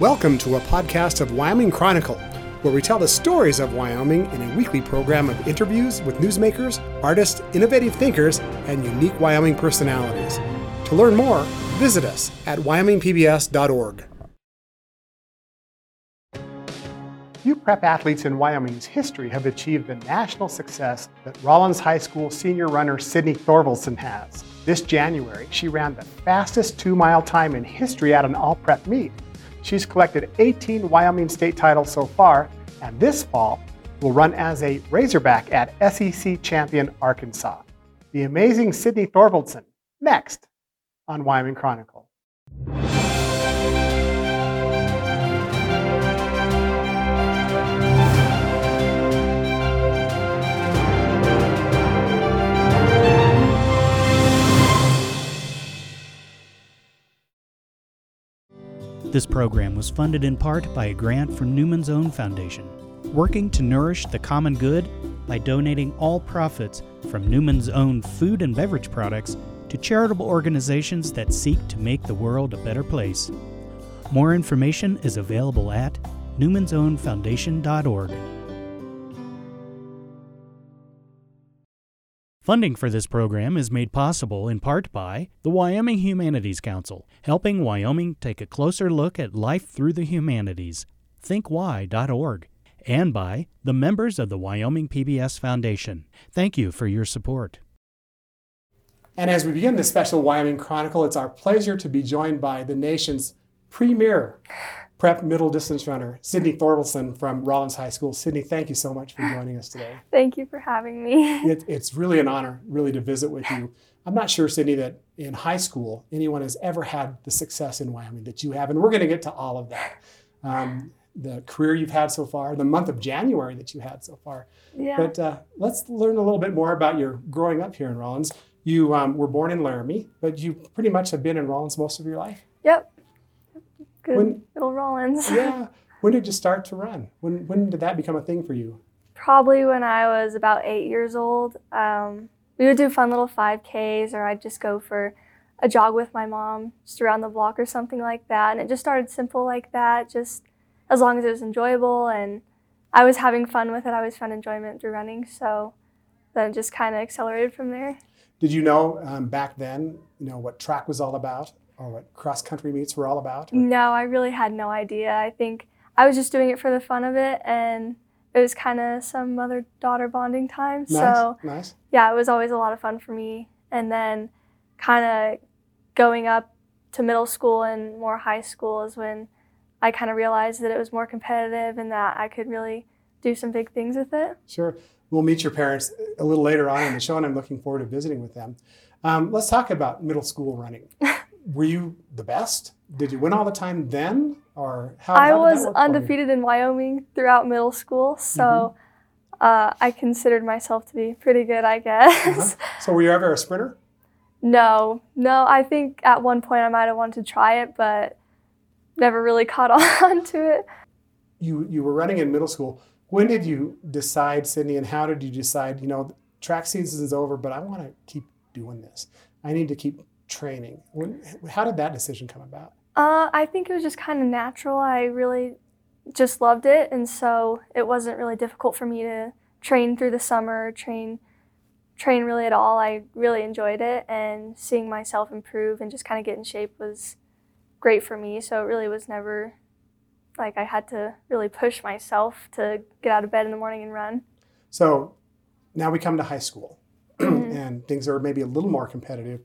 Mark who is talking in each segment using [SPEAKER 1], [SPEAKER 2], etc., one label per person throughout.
[SPEAKER 1] Welcome to a podcast of Wyoming Chronicle, where we tell the stories of Wyoming in a weekly program of interviews with newsmakers, artists, innovative thinkers, and unique Wyoming personalities. To learn more, visit us at wyomingpbs.org. Few prep athletes in Wyoming's history have achieved the national success that Rawlins High School senior runner Sydney Thorvaldson has. This January, she ran the fastest two mile time in history at an all prep meet. She's collected 18 Wyoming state titles so far, and this fall will run as a Razorback at SEC champion Arkansas. The amazing Sydney Thorvaldson, next on Wyoming Chronicle.
[SPEAKER 2] This program was funded in part by a grant from Newman's Own Foundation, working to nourish the common good by donating all profits from Newman's Own food and beverage products to charitable organizations that seek to make the world a better place. More information is available at newmansownfoundation.org. Funding for this program is made possible in part by the Wyoming Humanities Council, helping Wyoming take a closer look at life through the humanities, thinkwy.org, and by the members of the Wyoming PBS Foundation. Thank you for your support.
[SPEAKER 1] And as we begin this special Wyoming Chronicle, it's our pleasure to be joined by the nation's premier prep middle distance runner, Sydney Thorvaldson from Rawlins High School. Sydney, thank you so much for joining us today.
[SPEAKER 3] Thank you for having me.
[SPEAKER 1] It, it's really an honor, really, to visit with you. I'm not sure, Sydney, that in high school anyone has ever had the success in Wyoming that you have, and we're going to get to all of that. Um, the career you've had so far, the month of January that you had so far.
[SPEAKER 3] Yeah.
[SPEAKER 1] But uh, let's learn a little bit more about your growing up here in Rawlins. You um, were born in Laramie, but you pretty much have been in Rawlins most of your life.
[SPEAKER 3] Yep. Good
[SPEAKER 1] When-
[SPEAKER 3] little Rawlins.
[SPEAKER 1] Yeah. When did you start to run? When when did that become a thing for you?
[SPEAKER 3] Probably when I was about eight years old. Um, we would do fun little 5Ks, or I'd just go for a jog with my mom, just around the block or something like that. And it just started simple like that, just as long as it was enjoyable and I was having fun with it. I always found enjoyment through running. So then it just kind of accelerated from there.
[SPEAKER 1] Did you know um, back then, you know, what track was all about, or what cross country meets were all about? or-
[SPEAKER 3] No, I really had no idea. I think I was just doing it for the fun of it, and it was kind of some mother daughter bonding time.
[SPEAKER 1] Nice,
[SPEAKER 3] So,
[SPEAKER 1] nice.
[SPEAKER 3] yeah, it was always a lot of fun for me. And then, kind of going up to middle school and more high school is when I kind of realized that it was more competitive and that I could really do some big things with it.
[SPEAKER 1] Sure. We'll meet your parents a little later on in the show, and I'm looking forward to visiting with them. Um, let's talk about middle school running. Were you the best? Did you win all the time then, or how?
[SPEAKER 3] I
[SPEAKER 1] how
[SPEAKER 3] was
[SPEAKER 1] work for you?
[SPEAKER 3] undefeated in Wyoming throughout middle school, so uh, I considered myself to be pretty good, I guess.
[SPEAKER 1] Uh-huh. So were you ever a sprinter?
[SPEAKER 3] No, no. I think at one point I might have wanted to try it, but never really caught on to it.
[SPEAKER 1] You you were running in middle school. When did you decide, Sydney, and how did you decide? You know, track season is over, but I want to keep doing this. I need to keep training. When, how did that decision come about?
[SPEAKER 3] Uh, I think it was just kind of natural. I really just loved it, and so it wasn't really difficult for me to train through the summer, train, train really at all. I really enjoyed it, and seeing myself improve and just kind of get in shape was great for me. So it really was never like I had to really push myself to get out of bed in the morning and run.
[SPEAKER 1] So now we come to high school,
[SPEAKER 3] Mm-hmm.
[SPEAKER 1] and things are maybe a little more competitive,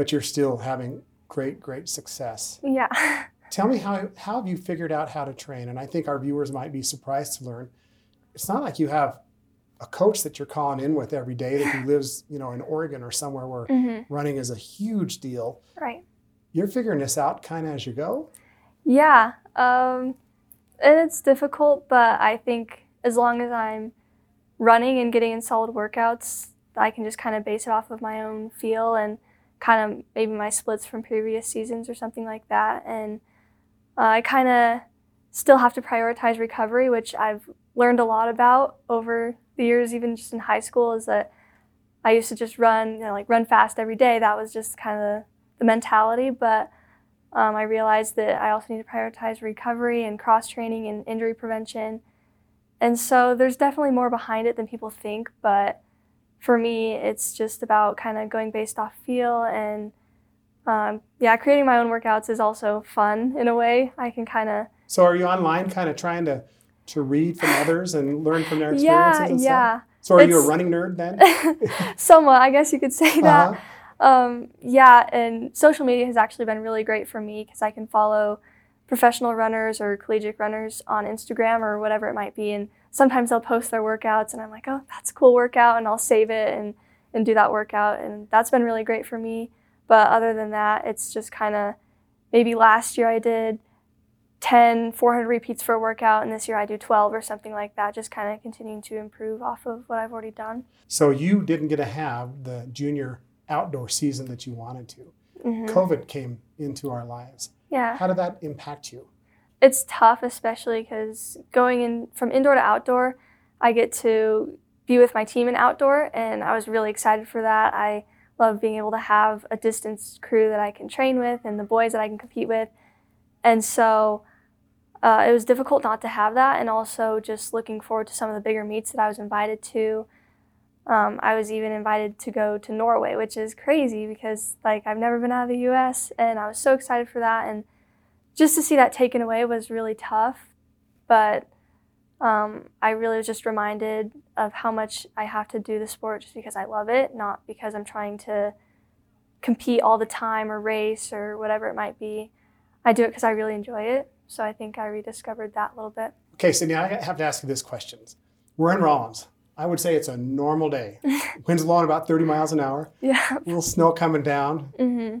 [SPEAKER 1] but you're still having great, great success.
[SPEAKER 3] Yeah.
[SPEAKER 1] Tell me how how have you figured out how to train? And I think our viewers might be surprised to learn it's not like you have a coach that you're calling in with every day that who lives, you know, in Oregon or somewhere where
[SPEAKER 3] hmm
[SPEAKER 1] running is a huge deal.
[SPEAKER 3] Right.
[SPEAKER 1] You're figuring this out kind of as you go.
[SPEAKER 3] Yeah, um, and it's difficult, but I think as long as I'm running and getting in solid workouts, I can just kind of base it off of my own feel and kind of maybe my splits from previous seasons or something like that. And uh, I kind of still have to prioritize recovery, which I've learned a lot about over the years, even just in high school, is that I used to just run, you know, like run fast every day. That was just kind of the mentality. But Um, I realized that I also need to prioritize recovery and cross training and injury prevention. And so there's definitely more behind it than people think, but for me, it's just about kind of going based off feel and um, yeah, creating my own workouts is also fun in a way. I can kind of.
[SPEAKER 1] So are you online, kind of trying to to read from others and learn from their
[SPEAKER 3] experiences? Yeah, yeah.
[SPEAKER 1] So are it's, you a running nerd then?
[SPEAKER 3] somewhat, I guess you could say that. Uh-huh. Um, yeah, and social media has actually been really great for me because I can follow professional runners or collegiate runners on Instagram or whatever it might be, and sometimes they'll post their workouts, and I'm like, oh, that's a cool workout, and I'll save it and and do that workout, and that's been really great for me. But other than that, it's just kind of maybe last year I did 10 400 repeats for a workout and this year I do 12 or something like that just kind of continuing to improve off of what I've already done.
[SPEAKER 1] So you didn't get to have the junior outdoor season that you wanted to. Mm-hmm. COVID came into our lives.
[SPEAKER 3] Yeah.
[SPEAKER 1] How did that impact you?
[SPEAKER 3] It's tough especially cuz going in from indoor to outdoor, I get to be with my team in outdoor and I was really excited for that. I love being able to have a distance crew that I can train with and the boys that I can compete with. And so uh, it was difficult not to have that, and also just looking forward to some of the bigger meets that I was invited to. Um, I was even invited to go to Norway, which is crazy because like I've never been out of the U.S. and I was so excited for that, and just to see that taken away was really tough. But um, I really was just reminded of how much I have to do the sport just because I love it, not because I'm trying to compete all the time or race or whatever it might be. I do it because I really enjoy it. So I think I rediscovered that a little bit.
[SPEAKER 1] Okay, now I have to ask you this question. We're in Rawlins. I would say it's a normal day. Winds blowing about 30 miles an hour.
[SPEAKER 3] Yeah.
[SPEAKER 1] A little snow coming down. Mm-hmm.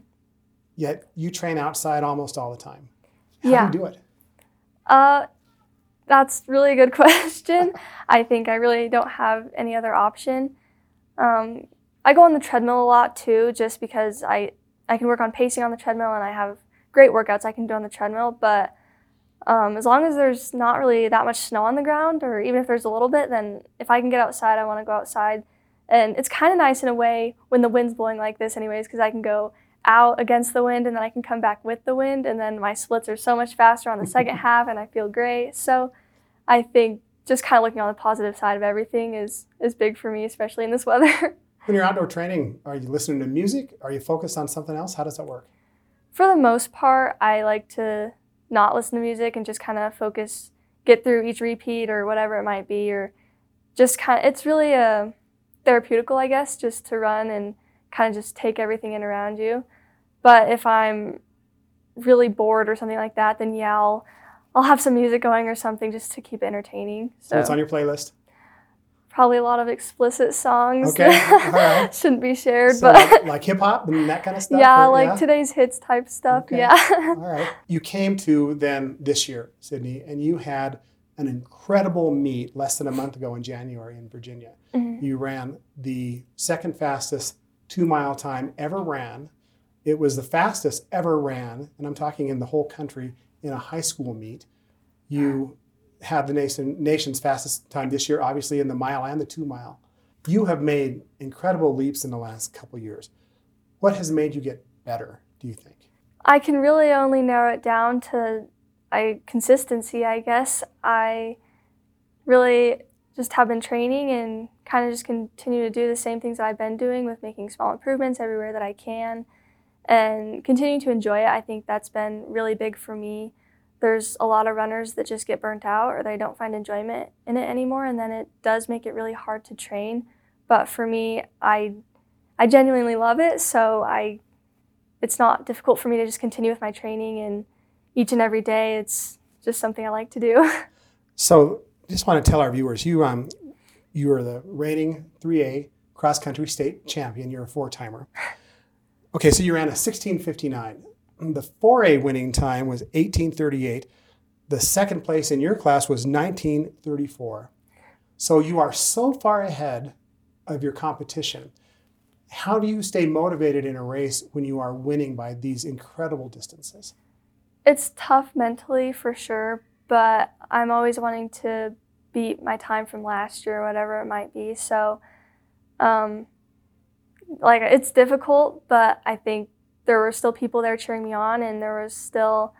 [SPEAKER 1] Yet you train outside almost all the time. How
[SPEAKER 3] yeah.
[SPEAKER 1] do you do it?
[SPEAKER 3] Uh, that's really a good question. I think I really don't have any other option. Um, I go on the treadmill a lot too, just because I I can work on pacing on the treadmill and I have great workouts I can do on the treadmill. But um, as long as there's not really that much snow on the ground, or even if there's a little bit, then if I can get outside, I want to go outside. And it's kind of nice in a way when the wind's blowing like this, anyways, because I can go out against the wind and then I can come back with the wind, and then my splits are so much faster on the second half, and I feel great. So I think just kind of looking on the positive side of everything is is big for me, especially in this weather.
[SPEAKER 1] when you're outdoor training, are you listening to music? Are you focused on something else? How does that work?
[SPEAKER 3] For the most part, I like to not listen to music and just kind of focus, get through each repeat or whatever it might be, or just kind of. It's really a therapeutical, I guess, just to run and kind of just take everything in around you. But if I'm really bored or something like that, then yeah, I'll I'll have some music going or something just to keep entertaining.
[SPEAKER 1] So, so it's on your playlist?
[SPEAKER 3] Probably a lot of explicit songs
[SPEAKER 1] okay.
[SPEAKER 3] that shouldn't be shared.
[SPEAKER 1] So
[SPEAKER 3] but
[SPEAKER 1] like, like hip hop and that kind of stuff?
[SPEAKER 3] Yeah, or, like yeah? today's hits type stuff. Okay. Yeah.
[SPEAKER 1] All right. You came to then this year, Sydney, and you had an incredible meet less than a month ago in January in Virginia. Mm-hmm. You ran the second fastest two mile time ever ran. It was the fastest ever ran, and I'm talking in the whole country in a high school meet. You have the nation, nation's fastest time this year, obviously in the mile and the two mile. You have made incredible leaps in the last couple years. What has made you get better, do you think?
[SPEAKER 3] I can really only narrow it down to I, consistency, I guess. I really just have been training and kind of just continue to do the same things I've been doing with making small improvements everywhere that I can and continuing to enjoy it. I think that's been really big for me. There's a lot of runners that just get burnt out or they don't find enjoyment in it anymore, and then it does make it really hard to train. But for me, I I genuinely love it, so I it's not difficult for me to just continue with my training and each and every day. It's just something I like to do.
[SPEAKER 1] So, just want to tell our viewers, you um you are the reigning 3A cross country state champion. You're a four timer. Okay, so you ran a 1659. The 4A winning time was 1838. The second place in your class was 1934. So you are so far ahead of your competition. How do you stay motivated in a race when you are winning by these incredible distances?
[SPEAKER 3] It's tough mentally for sure, but I'm always wanting to beat my time from last year, or whatever it might be. So, um, like it's difficult, but I think there were still people there cheering me on, and there was still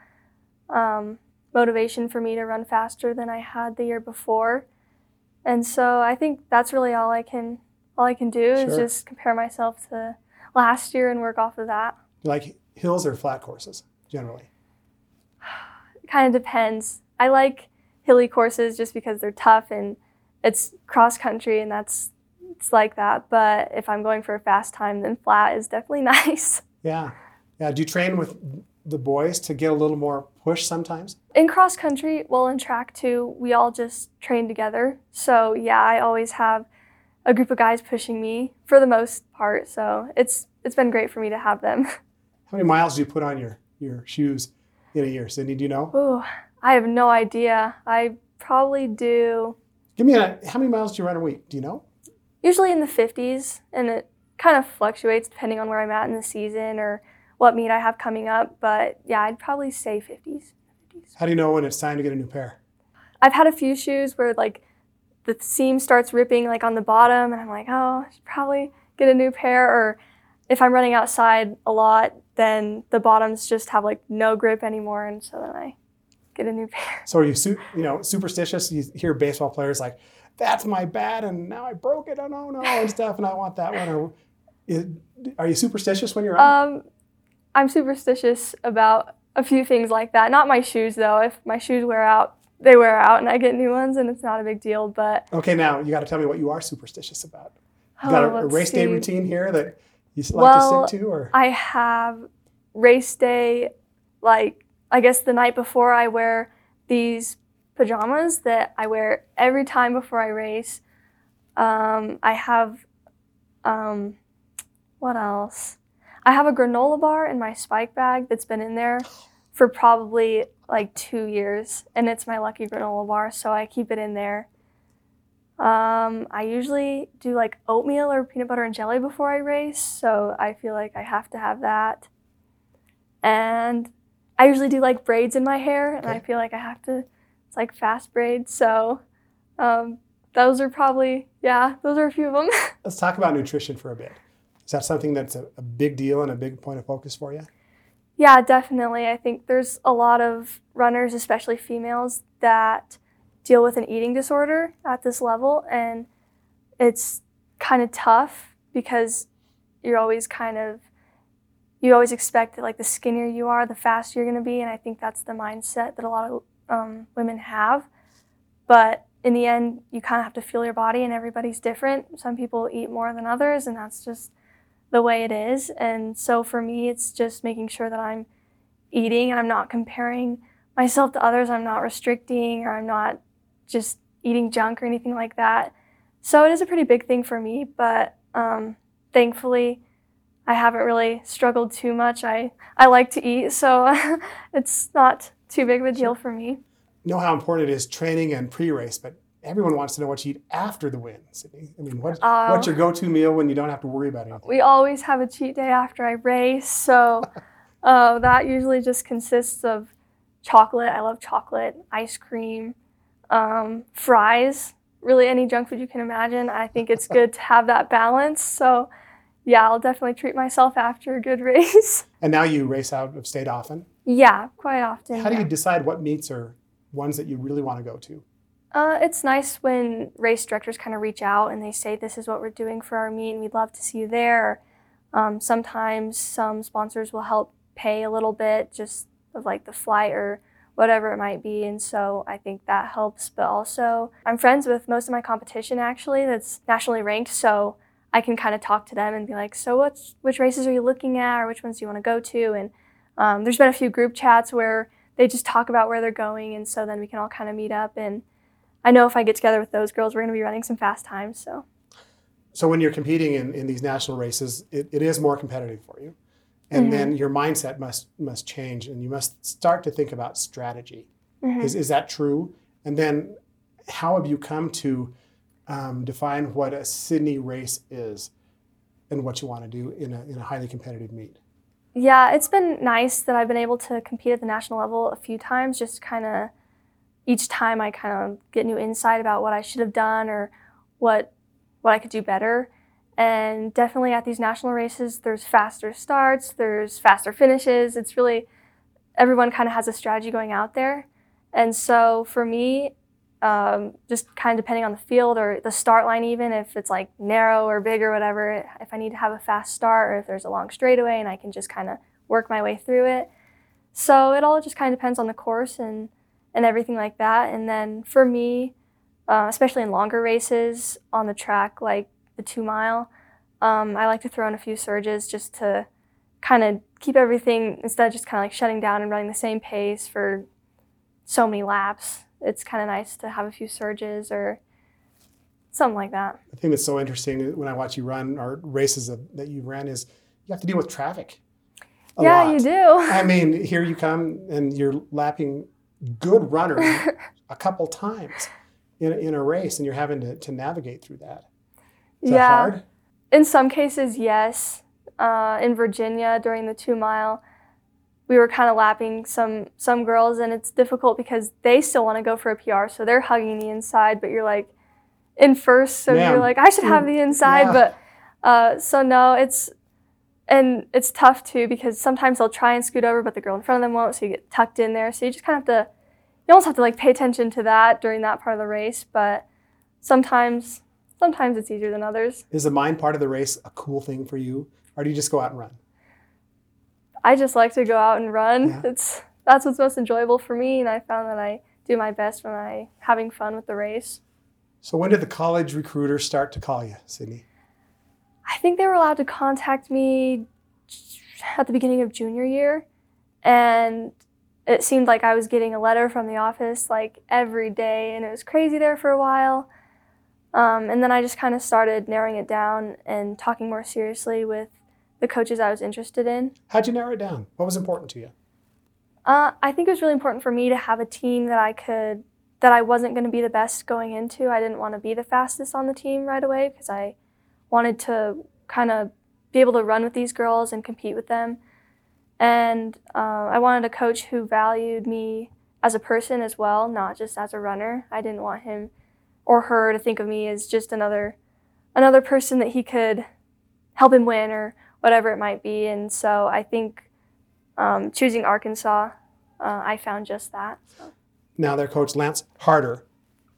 [SPEAKER 3] um, motivation for me to run faster than I had the year before. And so I think that's really all I can all I can do is just compare myself to last year and work off of that.
[SPEAKER 1] Like hills or flat courses generally?
[SPEAKER 3] It kind of depends. I like hilly courses just because they're tough and it's cross country and that's it's like that. But if I'm going for a fast time, then flat is definitely nice.
[SPEAKER 1] Yeah. Yeah. Do you train with the boys to get a little more push sometimes?
[SPEAKER 3] In cross country, well, in track too, we all just train together. So yeah, I always have a group of guys pushing me for the most part. So it's it's been great for me to have them.
[SPEAKER 1] How many miles do you put on your, your shoes in a year? Sydney, do you know?
[SPEAKER 3] Ooh, I have no idea. I probably do
[SPEAKER 1] Give me a, how many miles do you run a week? Do you know?
[SPEAKER 3] usually in the 50s, and it kind of fluctuates depending on where I'm at in the season or what meet I have coming up. But yeah, I'd probably say 50s. 50s.
[SPEAKER 1] How do you know when it's time to get a new pair?
[SPEAKER 3] I've had a few shoes where like the seam starts ripping like on the bottom, and I'm like, oh, I should probably get a new pair. Or if I'm running outside a lot, then the bottoms just have like no grip anymore, and so then I get a new pair.
[SPEAKER 1] So are you, su- you know, superstitious? You hear baseball players like, "That's my bat, and now I broke it. Oh no, no, and stuff, and I want that one." Or is, are you superstitious when you're out?
[SPEAKER 3] Um, I'm superstitious about a few things like that. Not my shoes though. If my shoes wear out, they wear out, and I get new ones, and it's not a big deal. But
[SPEAKER 1] okay, now you got to tell me what you are superstitious about. You got a,
[SPEAKER 3] oh,
[SPEAKER 1] a
[SPEAKER 3] let's
[SPEAKER 1] race day routine here that you like
[SPEAKER 3] Well,
[SPEAKER 1] to stick to, or
[SPEAKER 3] I have race day, like I guess the night before I wear these pajamas that I wear every time before I race. Um, I have, um, what else? I have a granola bar in my spike bag that's been in there for probably like two years, and it's my lucky granola bar, so I keep it in there. Um, I usually do like oatmeal or peanut butter and jelly before I race, so I feel like I have to have that. And I usually do like braids in my hair, and I feel like I have to. It's like fast braids, so um, those are probably yeah, those are a few of them.
[SPEAKER 1] let's talk about nutrition for a bit. Is that something that's a, a big deal and a big point of focus for you?
[SPEAKER 3] Yeah, definitely. I think there's a lot of runners, especially females, that deal with an eating disorder at this level. And it's kind of tough because you're always kind of, you always expect that like the skinnier you are, the faster you're going to be. And I think that's the mindset that a lot of um, women have. But in the end, you kind of have to feel your body, and everybody's different. Some people eat more than others, and that's just the way it is. And so for me, it's just making sure that I'm eating and I'm not comparing myself to others. I'm not restricting or I'm not just eating junk or anything like that. So it is a pretty big thing for me, but um, thankfully, I haven't really struggled too much. I, I like to eat, so it's not too big of a deal for me.
[SPEAKER 1] know how important it is training and pre-race, but everyone wants to know what you eat after the win. Sydney. I mean, what,
[SPEAKER 3] Oh.
[SPEAKER 1] what's your go-to meal when you don't have to worry about anything?
[SPEAKER 3] We always have a cheat day after I race, so uh, that usually just consists of chocolate. I love chocolate, ice cream, um, fries, really any junk food you can imagine. I think it's good to have that balance. So, yeah, I'll definitely treat myself after a good race.
[SPEAKER 1] And now you race out of state often.
[SPEAKER 3] yeah, quite often.
[SPEAKER 1] How do you decide what meets are ones that you really want to go to?
[SPEAKER 3] Uh, it's nice when race directors kind of reach out and they say, This is what we're doing for our meet, and we'd love to see you there. Um, sometimes some sponsors will help pay a little bit just of like the flight or whatever it might be. And so I think that helps. But also, I'm friends with most of my competition actually that's nationally ranked. So I can kind of talk to them and be like, So, what's, which races are you looking at, or which ones do you want to go to? And um, there's been a few group chats where they just talk about where they're going. And so then we can all kind of meet up and I know if I get together with those girls, we're going to be running some fast times. So,
[SPEAKER 1] So when you're competing in, in these national races, it, it is more competitive for you. And
[SPEAKER 3] Mm-hmm.
[SPEAKER 1] then your mindset must must change and you must start to think about strategy.
[SPEAKER 3] Mhm.
[SPEAKER 1] Is, is that true? And then how have you come to um, define what a Sydney race is and what you want to do in a, in a highly competitive meet?
[SPEAKER 3] yeah, it's been nice that I've been able to compete at the national level a few times. Just kind of each time I kind of get new insight about what I should have done or what what I could do better. And definitely at these national races, there's faster starts, there's faster finishes. It's really, everyone kind of has a strategy going out there. And so for me, um, just kind of depending on the field or the start line, even if it's like narrow or big or whatever, if I need to have a fast start or if there's a long straightaway and I can just kind of work my way through it. So it all just kind of depends on the course and, and everything like that. And then for me, uh, especially in longer races on the track, like the two mile, um, I like to throw in a few surges just to kind of keep everything instead of just kind of like shutting down and running the same pace for so many laps. It's kind of nice to have a few surges or something like that.
[SPEAKER 1] The thing that's so interesting when I watch you run or races that you ran is you have to deal with traffic
[SPEAKER 3] yeah, lot. you do.
[SPEAKER 1] I mean, here you come and you're lapping good runner a couple times in a, in a race, and you're having to, to navigate through that. Is
[SPEAKER 3] yeah.
[SPEAKER 1] That hard?
[SPEAKER 3] In some cases, yes. Uh, in Virginia during the two mile, we were kind of lapping some some girls, and it's difficult because they still want to go for a PR, so they're hugging the inside, but you're like in first, so you're like, I should have the inside, yeah. but uh, so no, it's and it's tough too because sometimes they'll try and scoot over, but the girl in front of them won't, so you get tucked in there. So you just kind of have to, you almost have to like pay attention to that during that part of the race. But sometimes, sometimes it's easier than others.
[SPEAKER 1] Is the mind part of the race a cool thing for you, or do you just go out and run?
[SPEAKER 3] I just like to go out and run. Yeah. It's that's what's most enjoyable for me, and I found that I do my best when I having fun with the race.
[SPEAKER 1] So when did the college recruiters start to call you, Sydney?
[SPEAKER 3] I think they were allowed to contact me at the beginning of junior year. And it seemed like I was getting a letter from the office like every day, and it was crazy there for a while. Um, and then I just kind of started narrowing it down and talking more seriously with the coaches I was interested in.
[SPEAKER 1] How'd you narrow it down? What was important to you?
[SPEAKER 3] Uh, I think it was really important for me to have a team that I could, that I wasn't going to be the best going into. I didn't want to be the fastest on the team right away because I wanted to kind of be able to run with these girls and compete with them. And uh, I wanted a coach who valued me as a person as well, not just as a runner. I didn't want him or her to think of me as just another another person that he could help him win or whatever it might be. And so I think um, choosing Arkansas, uh, I found just that. So.
[SPEAKER 1] Now their coach Lance Harder,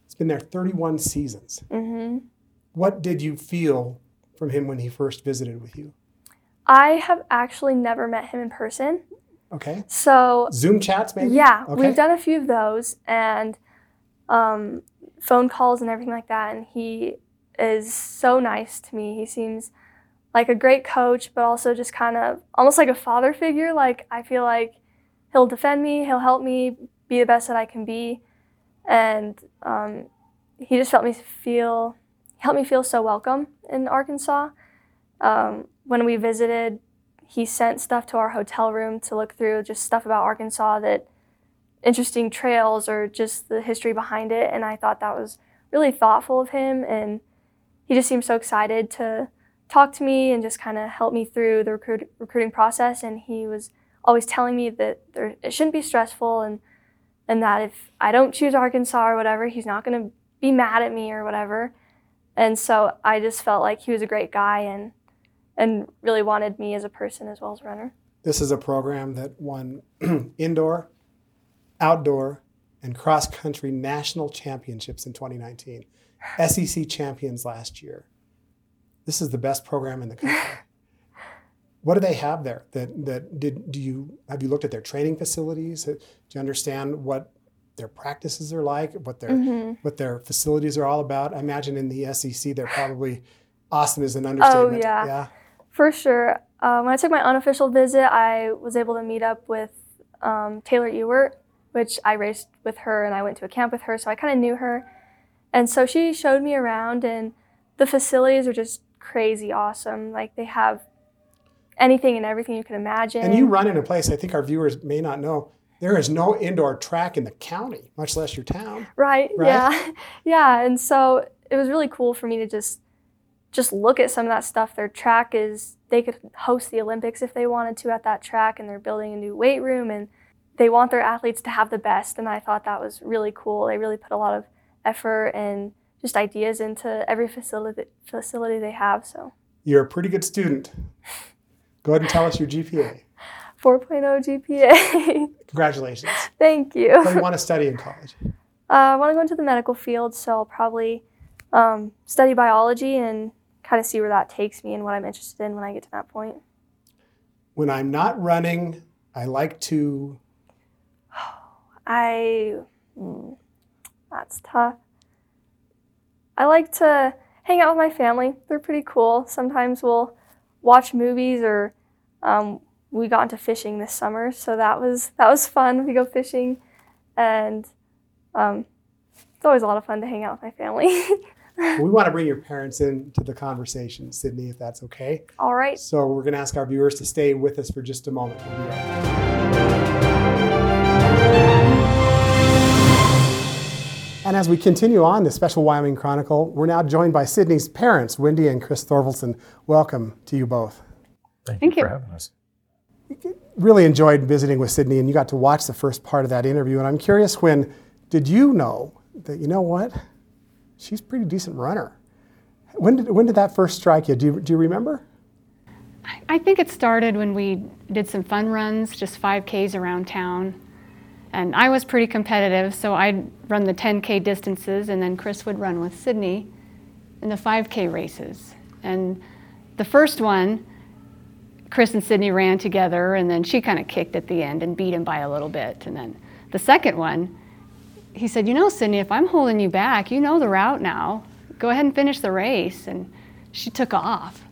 [SPEAKER 1] it's been there 31 seasons.
[SPEAKER 3] Mm-hmm.
[SPEAKER 1] What did you feel from him when he first visited with you?
[SPEAKER 3] I have actually never met him in person.
[SPEAKER 1] Okay.
[SPEAKER 3] So
[SPEAKER 1] Zoom chats, maybe.
[SPEAKER 3] Yeah,
[SPEAKER 1] okay.
[SPEAKER 3] we've done a few of those and um, phone calls and everything like that. And he is so nice to me. He seems like a great coach, but also just kind of almost like a father figure. Like I feel like he'll defend me, he'll help me be the best that I can be, and um, he just helped me feel helped me feel so welcome in Arkansas. Um, when we visited, he sent stuff to our hotel room to look through, just stuff about Arkansas that interesting trails or just the history behind it. And I thought that was really thoughtful of him. And he just seemed so excited to talk to me and just kind of help me through the recruit, recruiting process. And he was always telling me that there, it shouldn't be stressful and, and that if I don't choose Arkansas or whatever, he's not going to be mad at me or whatever. And so I just felt like he was a great guy and and really wanted me as a person as well as a runner.
[SPEAKER 1] This is a program that won indoor, outdoor, and cross country national championships in 2019. SEC champions last year. This is the best program in the country. what do they have there? That that did do you have you looked at their training facilities? Do you understand what their practices are like, what their mm-hmm. what their facilities are all about. I imagine in the SEC they're probably awesome is an understatement.
[SPEAKER 3] Oh yeah, yeah, for sure. Uh, when I took my unofficial visit, I was able to meet up with um, Taylor Ewert, which I raced with her and I went to a camp with her, so I kind of knew her. And so she showed me around, and the facilities are just crazy awesome. Like they have anything and everything you can imagine.
[SPEAKER 1] And you run in a place I think our viewers may not know there is no indoor track in the county, much less your town.
[SPEAKER 3] Right. right? Yeah. Yeah. And so it was really cool for me to just just look at some of that stuff. Their track is they could host the Olympics if they wanted to at that track, and they're building a new weight room, and they want their athletes to have the best. And I thought that was really cool. They really put a lot of effort and just ideas into every facility facility they have. So
[SPEAKER 1] You're a pretty good student. Go ahead and tell us your GPA.
[SPEAKER 3] 4.0 GPA.
[SPEAKER 1] Congratulations.
[SPEAKER 3] Thank you.
[SPEAKER 1] What do you want to study in college?
[SPEAKER 3] Uh, I want to go into the medical field, so I'll probably um, study biology and kind of see where that takes me and what I'm interested in when I get to that point.
[SPEAKER 1] When I'm not running, I like to.
[SPEAKER 3] I. Mm, that's tough. I like to hang out with my family. They're pretty cool. Sometimes we'll watch movies or um, we got into fishing this summer, so that was that was fun. We go fishing, and um, it's always a lot of fun to hang out with my family.
[SPEAKER 1] we want to bring your parents into the conversation, Sydney, if that's okay.
[SPEAKER 3] All right.
[SPEAKER 1] So we're going to ask our viewers to stay with us for just a moment. We'll be right And as we continue on the Special Wyoming Chronicle, we're now joined by Sydney's parents, Wendy and Chris Thorvaldson. Welcome to you both.
[SPEAKER 4] Thank,
[SPEAKER 5] Thank
[SPEAKER 4] you,
[SPEAKER 5] you.
[SPEAKER 4] for having us.
[SPEAKER 1] Really enjoyed visiting with Sydney, and you got to watch the first part of that interview. And I'm curious, when did you know that you know what? She's a pretty decent runner. When did when did that first strike you? Do you, do you remember?
[SPEAKER 5] I think it started when we did some fun runs, just 5Ks around town. And I was pretty competitive, so I'd run the 10K distances, and then Chris would run with Sydney in the 5K races. And the first one, Chris and Sydney ran together, and then she kind of kicked at the end and beat him by a little bit. And then the second one, he said, You know, Sydney, if I'm holding you back, you know the route now. Go ahead and finish the race. And she took off.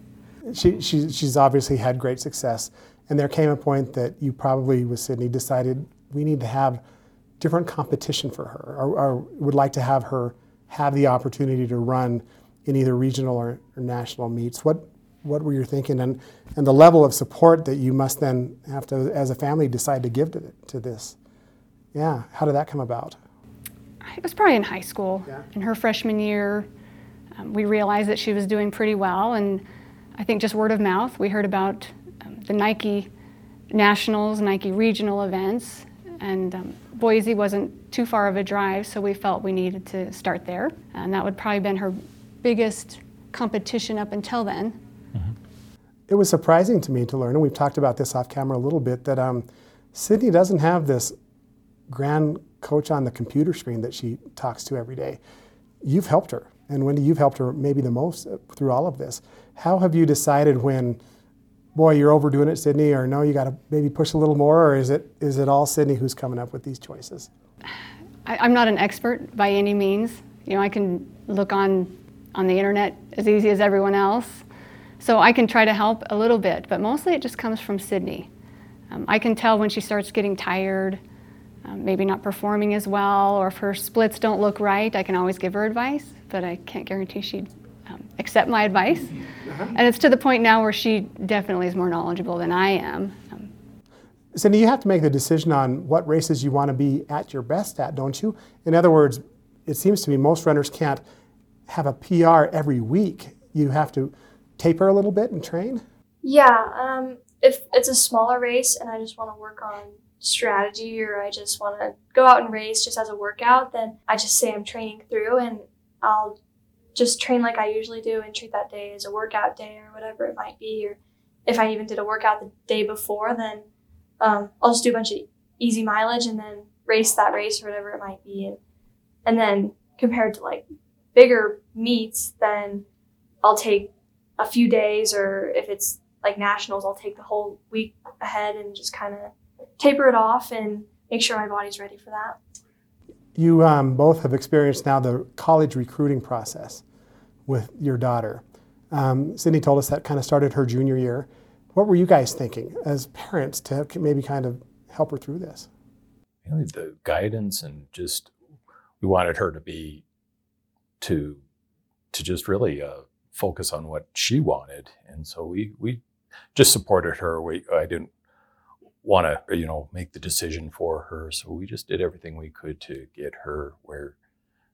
[SPEAKER 1] She, she, she's obviously had great success. And there came a point that you probably, with Sydney, decided we need to have different competition for her, or, or would like to have her have the opportunity to run in either regional or, or national meets. What, what were you thinking? And, and the level of support that you must then have to, as a family, decide to give to, to this. Yeah, how did that come about?
[SPEAKER 5] It was probably in high school.
[SPEAKER 1] Yeah.
[SPEAKER 5] In her freshman year, um, we realized that she was doing pretty well, and I think just word of mouth, we heard about um, the Nike nationals, Nike regional events, and um, Boise wasn't too far of a drive, so we felt we needed to start there, and that would probably been her biggest competition up until then.
[SPEAKER 1] It was surprising to me to learn, and we've talked about this off camera a little bit, that um, Sydney doesn't have this grand coach on the computer screen that she talks to every day. You've helped her, and Wendy, you've helped her maybe the most through all of this. How have you decided when, boy, you're overdoing it, Sydney, or no, you got to maybe push a little more, or is it is it all Sydney who's coming up with these choices?
[SPEAKER 5] I, I'm not an expert by any means. You know, I can look on on the internet as easy as everyone else, so I can try to help a little bit. But mostly, it just comes from Sydney. Um, I can tell when she starts getting tired, um, maybe not performing as well, or if her splits don't look right. I can always give her advice, but I can't guarantee she'd um, accept my advice. And it's to the point now where she definitely is more knowledgeable than I am. Um,
[SPEAKER 1] Cindy, you have to make the decision on what races you want to be at your best at, don't you? In other words, it seems to me most runners can't have a PR every week. You have to taper a little bit and train.
[SPEAKER 3] Yeah, um, if it's a smaller race and I just want to work on strategy or I just want to go out and race just as a workout, then I just say I'm training through and I'll just train like I usually do and treat that day as a workout day or whatever it might be. Or if I even did a workout the day before, then um, I'll just do a bunch of easy mileage and then race that race or whatever it might be. And, and then compared to like bigger meets, then I'll take a few days or if it's like nationals, I'll take the whole week ahead and just kind of taper it off and make sure my body's ready for that.
[SPEAKER 1] You um, both have experienced now the college recruiting process with your daughter. Um, Cindy told us that kind of started her junior year. What were you guys thinking as parents to maybe kind of help her through this?
[SPEAKER 4] Mainly the guidance and just we wanted her to be to to just really uh, focus on what she wanted, and so we we just supported her. We I didn't want to you know make the decision for her, so we just did everything we could to get her where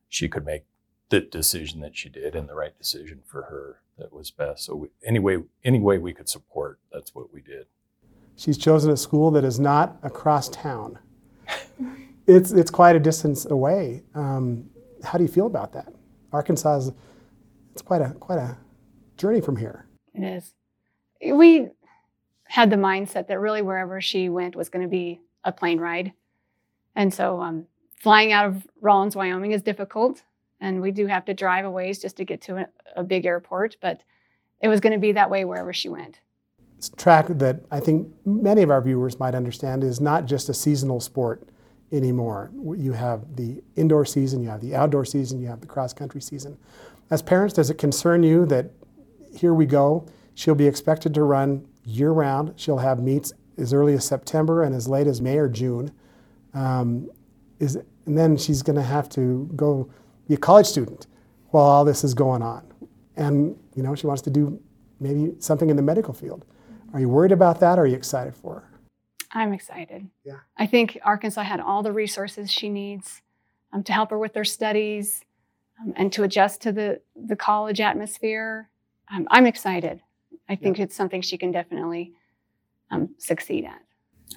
[SPEAKER 4] she could make the decision that she did and the right decision for her that was best. So we, any way any way we could support, that's what we did.
[SPEAKER 1] She's chosen a school that is not across town. It's, it's quite a distance away. Um, how do you feel about that? Arkansas is it's quite a quite a journey from here.
[SPEAKER 5] It is. We had the mindset that really wherever she went was going to be a plane ride. And so um, flying out of Rawlins, Wyoming is difficult. And we do have to drive a ways just to get to a, a big airport. But it was going to be that way wherever she went.
[SPEAKER 1] Track that I think many of our viewers might understand is not just a seasonal sport anymore. You have the indoor season, you have the outdoor season, you have the cross country season. As parents, does it concern you that here we go, she'll be expected to run year round? She'll have meets as early as September and as late as May or June. Um, is, and then she's going to have to go be a college student while all this is going on. And, you know, she wants to do maybe something in the medical field. Are you worried about that or are you excited for her?
[SPEAKER 5] I'm excited.
[SPEAKER 1] Yeah.
[SPEAKER 5] I think Arkansas had all the resources she needs um, to help her with her studies um, and to adjust to the, the college atmosphere. Um, I'm excited. I think yeah. it's something she can definitely um, succeed at.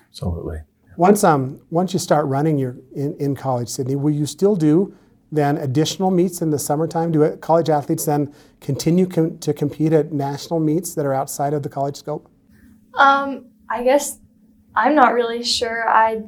[SPEAKER 4] Absolutely.
[SPEAKER 1] Once um once you start running your in, in college, Sydney, will you still do then additional meets in the summertime? Do college athletes then continue com- to compete at national meets that are outside of the college scope?
[SPEAKER 3] Um, I guess I'm not really sure. I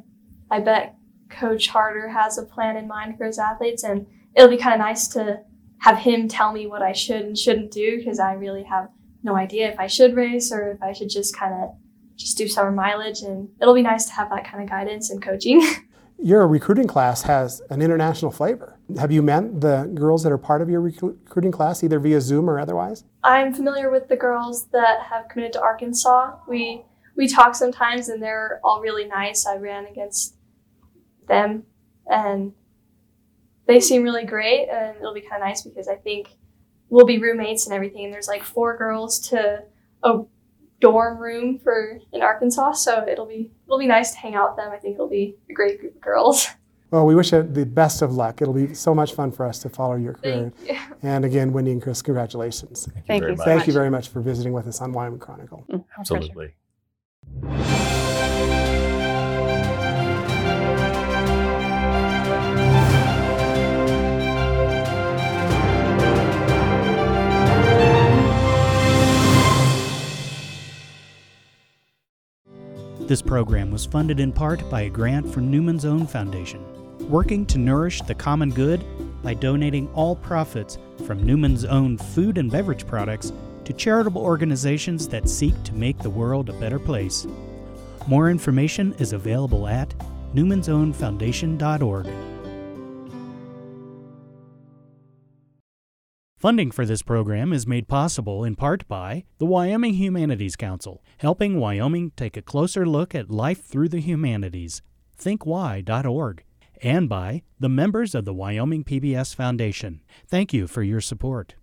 [SPEAKER 3] I bet Coach Harder has a plan in mind for his athletes, and it'll be kind of nice to have him tell me what I should and shouldn't do because I really have no idea if I should race or if I should just kind of just do summer mileage. And it'll be nice to have that kind of guidance and coaching.
[SPEAKER 1] your recruiting class has an international flavor. Have you met the girls that are part of your recruiting class, either via Zoom or otherwise?
[SPEAKER 3] I'm familiar with the girls that have committed to Arkansas. We we talk sometimes, and they're all really nice. I ran against them, and they seem really great. And it'll be kind of nice because I think we'll be roommates and everything. And there's like four girls to a dorm room for in Arkansas, so it'll be it'll be nice to hang out with them. I think it'll be a great group of girls.
[SPEAKER 1] Well, we wish you the best of luck. It'll be so much fun for us to follow your career.
[SPEAKER 3] You.
[SPEAKER 1] And again, Wendy and Chris, congratulations.
[SPEAKER 4] Thank you
[SPEAKER 5] Thank
[SPEAKER 4] very
[SPEAKER 5] you
[SPEAKER 4] much.
[SPEAKER 1] Thank you very much for visiting with us on Wyoming Chronicle.
[SPEAKER 5] Mm, our pleasure.
[SPEAKER 2] This program was funded in part by a grant from Newman's Own Foundation, working to nourish the common good by donating all profits from Newman's own food and beverage products to charitable organizations that seek to make the world a better place. More information is available at newmansownfoundation.org. Funding for this program is made possible in part by the Wyoming Humanities Council, helping Wyoming take a closer look at life through the humanities. ThinkWhy.org. And by the members of the Wyoming PBS Foundation. Thank you for your support.